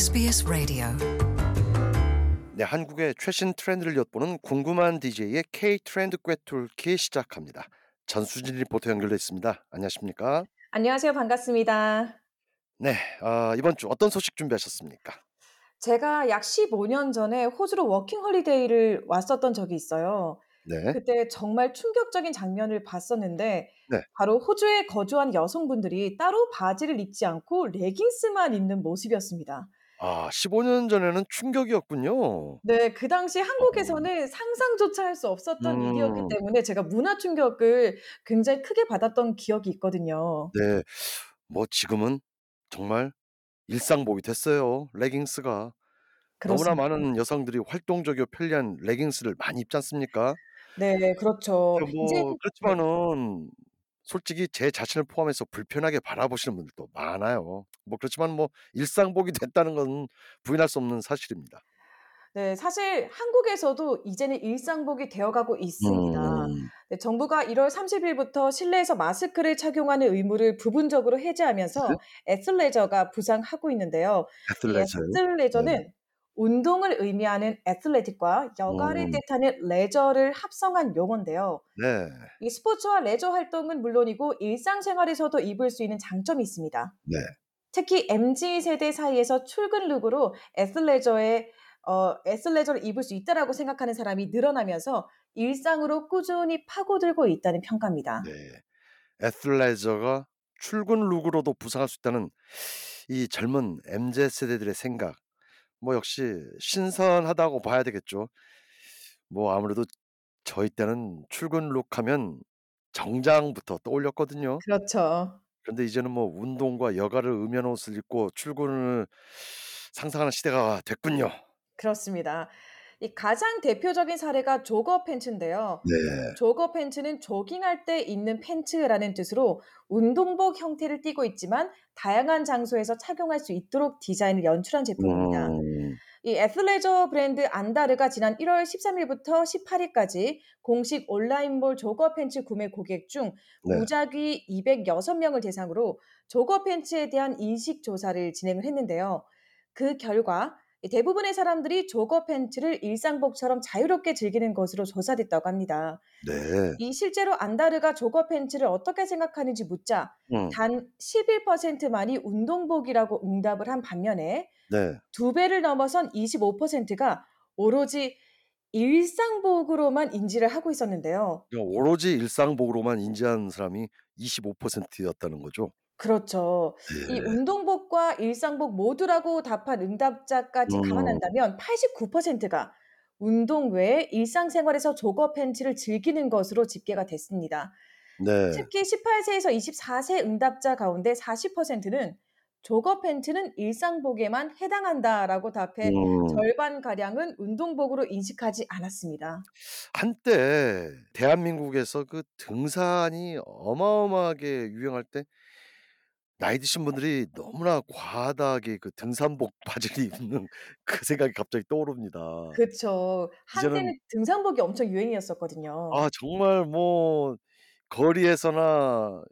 SBS Radio. 네, 한국의 최신 트렌드를 엿보는 궁금한 DJ의 K 트렌드 꿰뚫기 시작합니다. 전수진 리포터 연결돼 있습니다. 안녕하십니까? 안녕하세요. 반갑습니다. 네, 아, 이번 주 어떤 소식 준비하셨습니까? 제가 약 15년 전에 호주로 working holiday를 왔었던 적이 있어요. 네, 그때 정말 충격적인 장면을 봤었는데 네. 바로 호주에 거주한 여성분들이 따로 바지를 입지 않고 레깅스만 입는 모습이었습니다. 아, 15년 전에는 충격이었군요. 네, 그 당시 한국에서는 상상조차 할 수 없었던 음. 일이었기 때문에 제가 문화 충격을 굉장히 크게 받았던 기억이 있거든요. 네, 뭐 지금은 정말 일상복이 됐어요. 레깅스가 너무나 그렇습니다. 많은 여성들이 활동적이고 편리한 레깅스를 많이 입지 않습니까? 네, 그렇죠. 저뭐 이제 네. 그렇지만은 솔직히 제 자신을 포함해서 불편하게 바라보시는 분들도 많아요. 뭐 그렇지만 뭐 일상복이 됐다는 건 부인할 수 없는 사실입니다. 네, 사실 한국에서도 이제는 일상복이 되어가고 있습니다. 음, 네, 정부가 1월 30일부터 실내에서 마스크를 착용하는 의무를 부분적으로 해제하면서 네. 애슬레저가 부상하고 있는데요. 이 애슬레저요. 네. 운동을 의미하는 애슬레틱과 여가를 음, 뜻하는 레저를 합성한 용어인데요. 네, 이 스포츠와 레저 활동은 물론이고 일상생활에서도 입을 수 있는 장점이 있습니다. 네, 특히 MZ 세대 사이에서 출근 look으로 athleisure의 어, athleisure를 입을 수 있다라고 생각하는 사람이 늘어나면서 일상으로 꾸준히 파고들고 있다는 평가입니다. 네. athleisure가 출근 look으로도 부상할 수 있다는 이 젊은 MZ 세대들의 생각, 뭐 역시 신선하다고 봐야 되겠죠. 뭐 아무래도 저희 때는 출근 look 하면 정장부터 떠올렸거든요. 그렇죠. 그런데 이제는 뭐 운동과 여가를 의미하는 옷을 입고 출근을 상상하는 시대가 됐군요. 그렇습니다. 이 가장 대표적인 사례가 조거 팬츠인데요. 네. 조거 팬츠는 조깅할 때 입는 팬츠라는 뜻으로 운동복 형태를 띠고 있지만 다양한 장소에서 착용할 수 있도록 디자인을 연출한 제품입니다. 음, 이 애슬레저 브랜드 안다르가 지난 1월 13일부터 18일까지 공식 온라인몰 조거 팬츠 구매 고객 중 네. 무작위 206명을 대상으로 조거 팬츠에 대한 인식 조사를 진행을 했는데요. 그 결과 이 대부분의 사람들이 조거 팬츠를 일상복처럼 자유롭게 즐기는 것으로 조사됐다고 합니다. 네. 이 실제로 안다르가 조거 팬츠를 어떻게 생각하는지 묻자 음, 단 11%만이 운동복이라고 응답을 한 반면에 네. 두 배를 넘어선 25%가 오로지 일상복으로만 인지를 하고 있었는데요. 그러니까 오로지 일상복으로만 인지한 사람이 25%였다는 거죠. 그렇죠. 이 네. 운동복과 일상복 모두라고 답한 응답자까지 음, 감안한다면 89%가 운동 외에 일상생활에서 조거 팬츠를 즐기는 것으로 집계가 됐습니다. 네. 특히 18세에서 24세 응답자 가운데 40%는 조거 팬츠는 일상복에만 해당한다라고 답해 음, 절반 가량은 운동복으로 인식하지 않았습니다. 한때 대한민국에서 그 등산이 어마어마하게 유행할 때 나이 드신 분들이 너무나 과하게 그 등산복 바지를 입는 그 생각이 갑자기 떠오릅니다. 그쵸. 이제는 한때는 등산복이 엄청 유행이었었거든요. 아 정말 뭐 거리에서나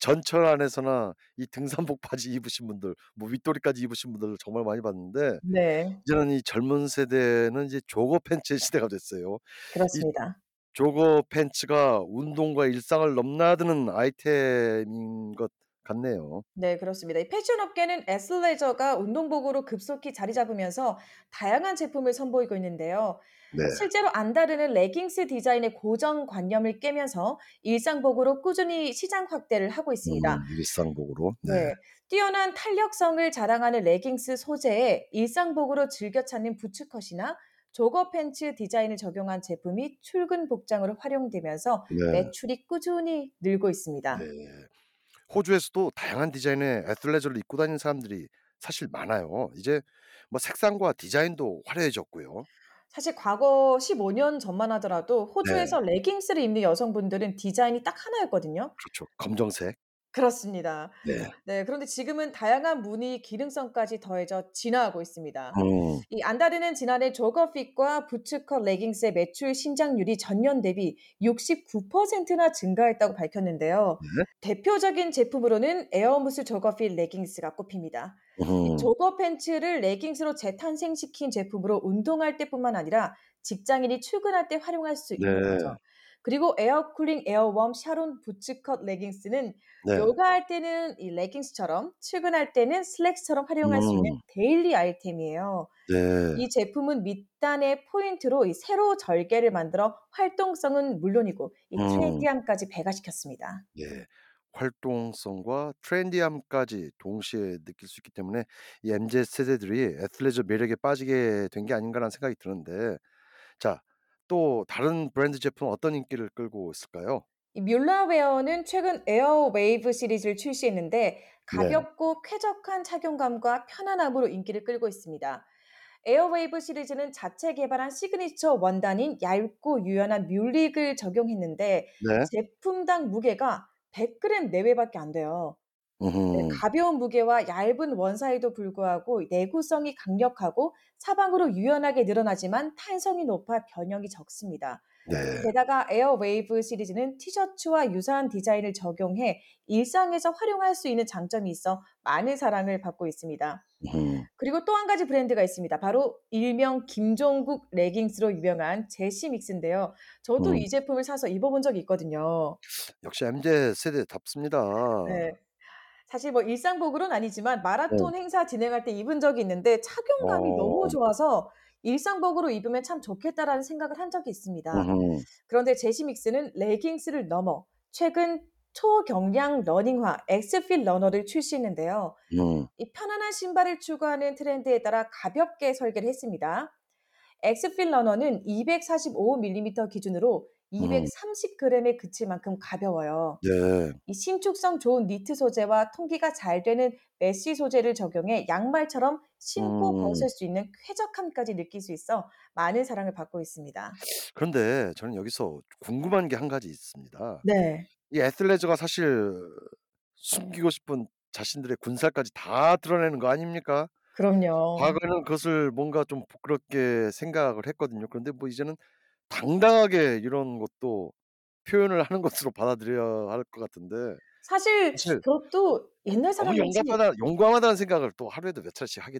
전철 안에서나 이 등산복 바지 입으신 분들, 뭐 윗도리까지 입으신 분들 정말 많이 봤는데 네, 이제는 이 젊은 세대는 이제 조거 팬츠의 시대가 됐어요. 이 그렇습니다. 조거 팬츠가 운동과 일상을 넘나드는 아이템인 것 같네요. 네, 그렇습니다. 이 패션 업계는 애슬레저가 운동복으로 급속히 자리 잡으면서 다양한 제품을 선보이고 있는데요. 네. 실제로 안다르는 레깅스 디자인의 고정관념을 깨면서 일상복으로 꾸준히 시장 확대를 하고 있습니다. 음, 일상복으로. 네. 네, 뛰어난 탄력성을 자랑하는 레깅스 소재에 일상복으로 즐겨 찾는 부츠컷이나 조거 팬츠 디자인을 적용한 제품이 출근 복장으로 활용되면서 네. 매출이 꾸준히 늘고 있습니다. 네. 호주에서도 다양한 디자인의 애슬레저를 입고 다니는 사람들이 사실 많아요. 이제 뭐 색상과 디자인도 화려해졌고요. 사실 과거 15년 전만 하더라도 네. 호주에서 레깅스를 입는 여성분들은 디자인이 딱 하나였거든요. 그렇죠. 검정색. 그렇습니다. 네. 네. 그런데 지금은 다양한 무늬 기능성까지 더해져 진화하고 있습니다. 음. 이 안다르는 지난해 조거핏과 부츠컷 레깅스의 매출 신장률이 전년 대비 69%나 증가했다고 밝혔는데요. 네. 대표적인 제품으로는 에어무스 jogger fit 레깅스가 꼽힙니다. 이 음. jogger 팬츠를 레깅스로 재탄생시킨 제품으로 운동할 때뿐만 아니라 직장인이 출근할 때 활용할 수 있는 네. 거죠. 그리고 에어쿨링 에어웜 샤론 boots cut 레깅스는 네. 요가할 때는 이 레깅스처럼 출근할 때는 슬랙스처럼 활용할 수 있는 음. daily 아이템이에요. 네. 이 제품은 밑단의 포인트로 이 세로 절개를 만들어 활동성은 물론이고 이 음. trendy함까지 배가시켰습니다. 예. 활동성과 트렌디함까지 동시에 느낄 수 있기 때문에 이 MZ 세대들이 애슬레저 매력에 빠지게 된 게 아닌가라는 생각이 드는데 자 또 다른 브랜드 제품은 어떤 인기를 끌고 있을까요? 이 뮬라웨어는 최근 에어 웨이브 시리즈를 출시했는데 네. 가볍고 쾌적한 착용감과 편안함으로 인기를 끌고 있습니다. 에어 웨이브 시리즈는 자체 개발한 시그니처 원단인 얇고 유연한 뮬릭을 적용했는데 네. 제품당 무게가 100g 내외밖에 안 돼요. 네, 음음. 가벼운 무게와 얇은 원사에도 불구하고 내구성이 강력하고 사방으로 유연하게 늘어나지만 탄성이 높아 변형이 적습니다. 네. 게다가 에어웨이브 시리즈는 티셔츠와 유사한 디자인을 적용해 일상에서 활용할 수 있는 장점이 있어 많은 사랑을 받고 있습니다. 음. 그리고 또 한 가지 브랜드가 있습니다. 바로 일명 김종국 레깅스로 유명한 젝시믹스인데요. 저도 음. 이 제품을 사서 입어본 적이 있거든요. 역시 MZ 세대답습니다. 네. 사실 뭐 일상복으로는 아니지만 네. 마라톤 행사 진행할 때 입은 적이 있는데 착용감이 너무 어. 좋아서 '일상복으로 입으면 참 좋겠다.'라는 생각을 한 적이 있습니다. 음음. 그런데 젝시믹스는 레깅스를 넘어 최근 초경량 러닝화 엑스필 러너를 출시했는데요. 음. 이 편안한 신발을 추구하는 트렌드에 따라 가볍게 설계를 했습니다. 엑스필 러너는 245 밀리미터 기준으로 음. 230 그램에 그칠 만큼 가벼워요. 네. 이 신축성 좋은 니트 소재와 통기가 잘 되는 메쉬 소재를 적용해 양말처럼 신고 음. 벗을 수 있는 쾌적함까지 느낄 수 있어 많은 사랑을 받고 있습니다. 그런데 저는 여기서 궁금한 게 한 가지 있습니다. 네. 이 애슬레저가 사실 숨기고 싶은 자신들의 군살까지 다 드러내는 거 아닙니까? 그럼요. 과거에는 그것을 뭔가 좀 부끄럽게 생각을 했거든요. 그런데 뭐 이제는 당당하게 이런 것도 표현을 하는 것으로 받아들여야 할 것 같은데 사실 사실 저도 옛날 사람인지 용감하다 용감하다는 생각을 또 하루에도 몇 차례씩 하게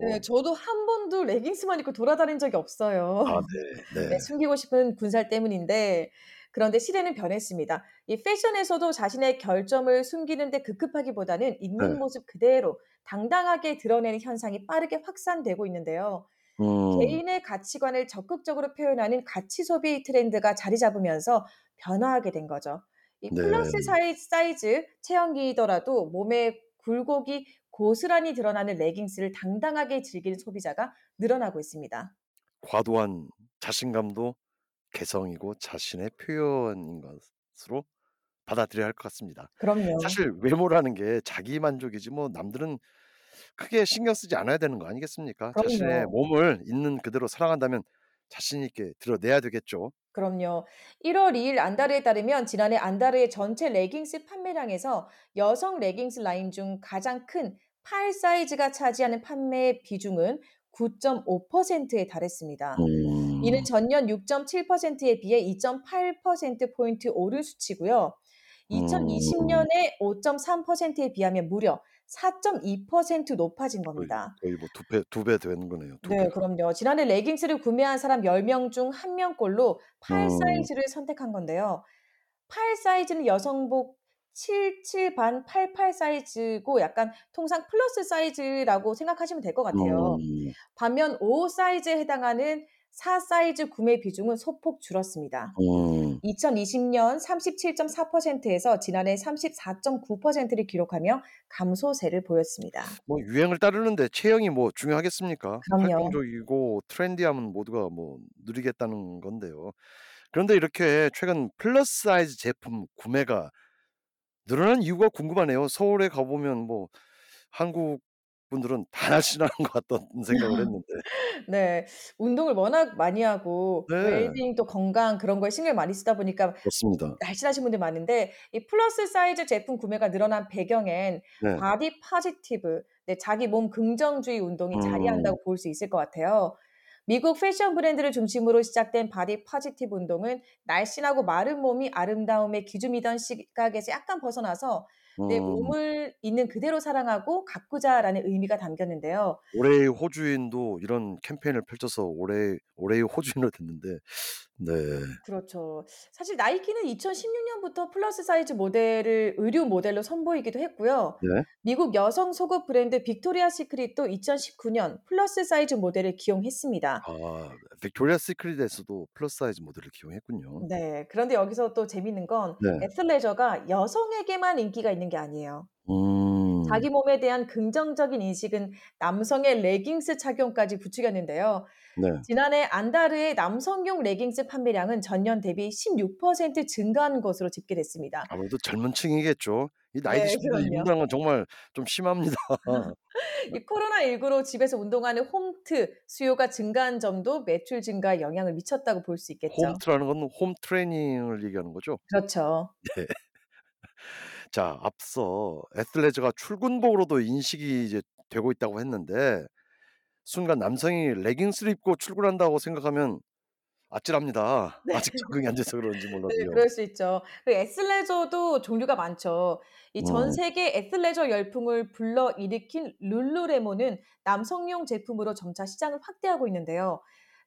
네 돼요. 저도 한 번도 레깅스만 입고 돌아다닌 적이 없어요. 아 네. 네 네. 숨기고 싶은 군살 때문인데 그런데 시대는 변했습니다. 이 패션에서도 자신의 결점을 숨기는 데 급급하기보다는 있는 네. 모습 그대로 당당하게 드러내는 현상이 빠르게 확산되고 있는데요. 음. 개인의 가치관을 적극적으로 표현하는 가치 소비 트렌드가 자리 잡으면서 변화하게 된 거죠. 이 플러스 네. 사이 사이즈 체형이더라도 몸에 굴곡이 고스란히 드러나는 레깅스를 당당하게 즐기는 소비자가 늘어나고 있습니다. 과도한 자신감도 개성이고 자신의 표현인 것으로 받아들여야 할 것 같습니다. 그럼요. 사실 외모라는 게 자기 만족이지 뭐 남들은 크게 신경 쓰지 않아야 되는 거 아니겠습니까? 자신의 그럼요. 몸을 있는 그대로 사랑한다면 자신 있게 드러내야 되겠죠. 그럼요. 1월 2일 안다르에 따르면 지난해 안다르의 전체 레깅스 판매량에서 여성 레깅스 라인 중 가장 큰 팔 사이즈가 차지하는 판매 비중은 9.5%에 달했습니다. 이는 음. 전년 6.7%에 비해 2.8% 포인트 오른 수치고요. 음. 2020년에 5.3%에 비하면 무려 4.2% 높아진 겁니다. 거의 뭐두 배 두 배 되는 거네요, 두 네 배가. 그럼요. 지난해 레깅스를 구매한 사람 10명 중 1 명꼴로 팔 음. 사이즈를 선택한 건데요. 팔 사이즈는 여성복 77 반 88 사이즈고 약간 통상 플러스 사이즈라고 생각하시면 될 것 같아요. 음. 반면 5 사이즈에 해당하는 4 사이즈 구매 비중은 소폭 줄었습니다. 음. 2020년 37.4%에서 지난해 34.9%를 기록하며 감소세를 보였습니다. 뭐 유행을 따르는데 체형이 뭐 중요하겠습니까? 그럼요. 활동적이고 트렌디함은 모두가 뭐 누리겠다는 건데요. 그런데 이렇게 최근 플러스 사이즈 제품 구매가 늘어난 이유가 궁금하네요. 서울에 가 보면 뭐 한국 분들은 다 날씬한 것 같다는 생각을 했는데. 네. 운동을 워낙 많이 하고 네. 웰빙 또 건강 그런 거에 신경을 많이 쓰다 보니까 맞습니다. 날씬하신 분들이 많은데 이 플러스 사이즈 제품 구매가 늘어난 배경엔 네. body positive 네 자기 몸 긍정주의 운동이 음. 자리한다고 볼수 있을 것 같아요. 미국 패션 브랜드를 중심으로 시작된 body positive 운동은 날씬하고 마른 몸이 아름다움의 기준이던 시각에서 약간 벗어나서 ' 내 음. 몸을 있는 그대로 사랑하고 가꾸자.'라는 의미가 담겼는데요. 올해의 호주인도 이런 캠페인을 펼쳐서 올해 올해의 호주인으로 됐는데 네. 그렇죠. 사실 나이키는 2016 년부터 플러스 사이즈 모델을 의류 모델로 선보이기도 했고요. 네. 미국 여성 속옷 브랜드 빅토리아 시크릿도 2019년 플러스 사이즈 모델을 기용했습니다. 아 빅토리아 시크릿에서도 플러스 사이즈 모델을 기용했군요. 네. 그런데 여기서 또 재밌는 건 네. 애슬레저가 여성에게만 인기가 있는 게 아니에요. 음. 자기 몸에 대한 긍정적인 인식은 남성의 레깅스 착용까지 부추겼는데요. 네. 지난해 안다르의 남성용 레깅스 판매량은 전년 대비 16% 증가한 것으로 집계됐습니다. 아무래도 젊은 층이겠죠. 이 나이 네 드신. 입는다는 건 정말 좀 심합니다. 이 코로나19로 집에서 운동하는 홈트 수요가 증가한 점도 매출 증가에 영향을 미쳤다고 볼 수 있겠죠. 홈트라는 건 홈 트레이닝을 얘기하는 거죠? 그렇죠. 네. 자 앞서 애슬레저가 출근복으로도 인식이 이제 되고 있다고 했는데 순간 남성이 레깅스를 입고 출근한다고 생각하면 아찔합니다. 네. 아직 적응이 안 돼서 그런지 네 몰라도요. 그럴 수 있죠. 그 애슬레저도 종류가 많죠. 이 전 음. 세계 애슬레저 열풍을 불러일으킨 룰루레몬은 남성용 제품으로 점차 시장을 확대하고 있는데요.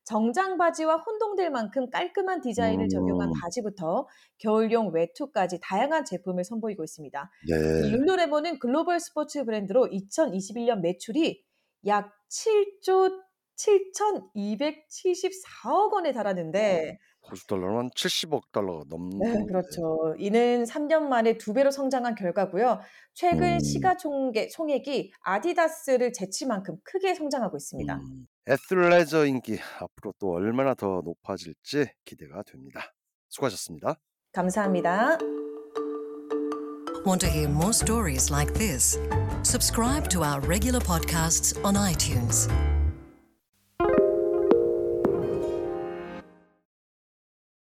정장 바지와 혼동될 만큼 깔끔한 디자인을 적용한 음. 바지부터 겨울용 외투까지 다양한 제품을 선보이고 있습니다. 이 네. 룰루레몬은 글로벌 스포츠 브랜드로 2021년 매출이 약 7조 7,274억 원에 어 달하는데 호주 달러로 한 70억 달러가 네 넘겠는데. 그렇죠. 이는 3년 만에 두 배로 성장한 결과고요. 최근 음. 시가총계 총액이 아디다스를 제칠 만큼 크게 성장하고 있습니다. 음. 애슬레저 인기 앞으로 또 얼마나 더 높아질지 기대가 됩니다. 수고하셨습니다. 감사합니다. Want to hear more stories like this? Subscribe to our regular podcasts on iTunes.